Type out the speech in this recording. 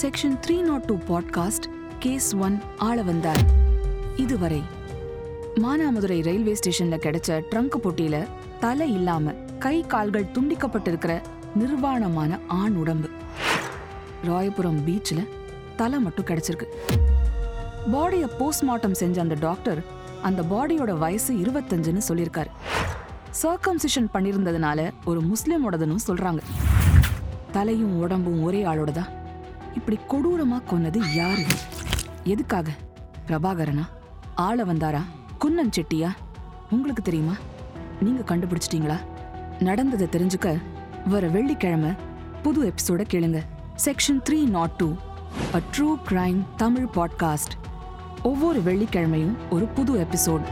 Section three nought two podcast case one ஆள வந்தார் இதுவரை மானாமதுரை ரயில்வே ஸ்டேஷன்ல கிடைச்ச ட்ரங்க் பொட்டியில தலை இல்லாம கை கால்கள் துண்டிக்கப்பட்டிருக்கிற நிர்வாணமான ஆண் உடம்பு. ராயபுரம் பீச்சில் தலை மட்டும் கிடைச்சிருக்கு. பாடியை போஸ்ட்மார்ட்டம் செஞ்ச அந்த டாக்டர் அந்த பாடியோட வயசு இருபத்தஞ்சுன்னு சொல்லியிருக்காரு. சர்க்கம்சிஷன் பண்ணியிருந்ததுனால ஒரு முஸ்லீமோடதுன்னு சொல்றாங்க. தலையும் உடம்பும் ஒரே ஆளோட தான். இப்படி கொடூரமா கொன்னது யாரு? எதுக்காக? பிரபாகரனா? ஆள வந்தாரா? குன்னன் செட்டியா? உங்களுக்கு தெரியுமா? நீங்க கண்டுபிடிச்சிட்டீங்களா? நடந்ததை தெரிஞ்சுக்க வர வெள்ளிக்கிழமை புது எபிசோட கேளுங்க. Section three nought two a true crime Tamil podcast ஒவ்வொரு வெள்ளிக்கிழமையும் ஒரு புது எபிசோட்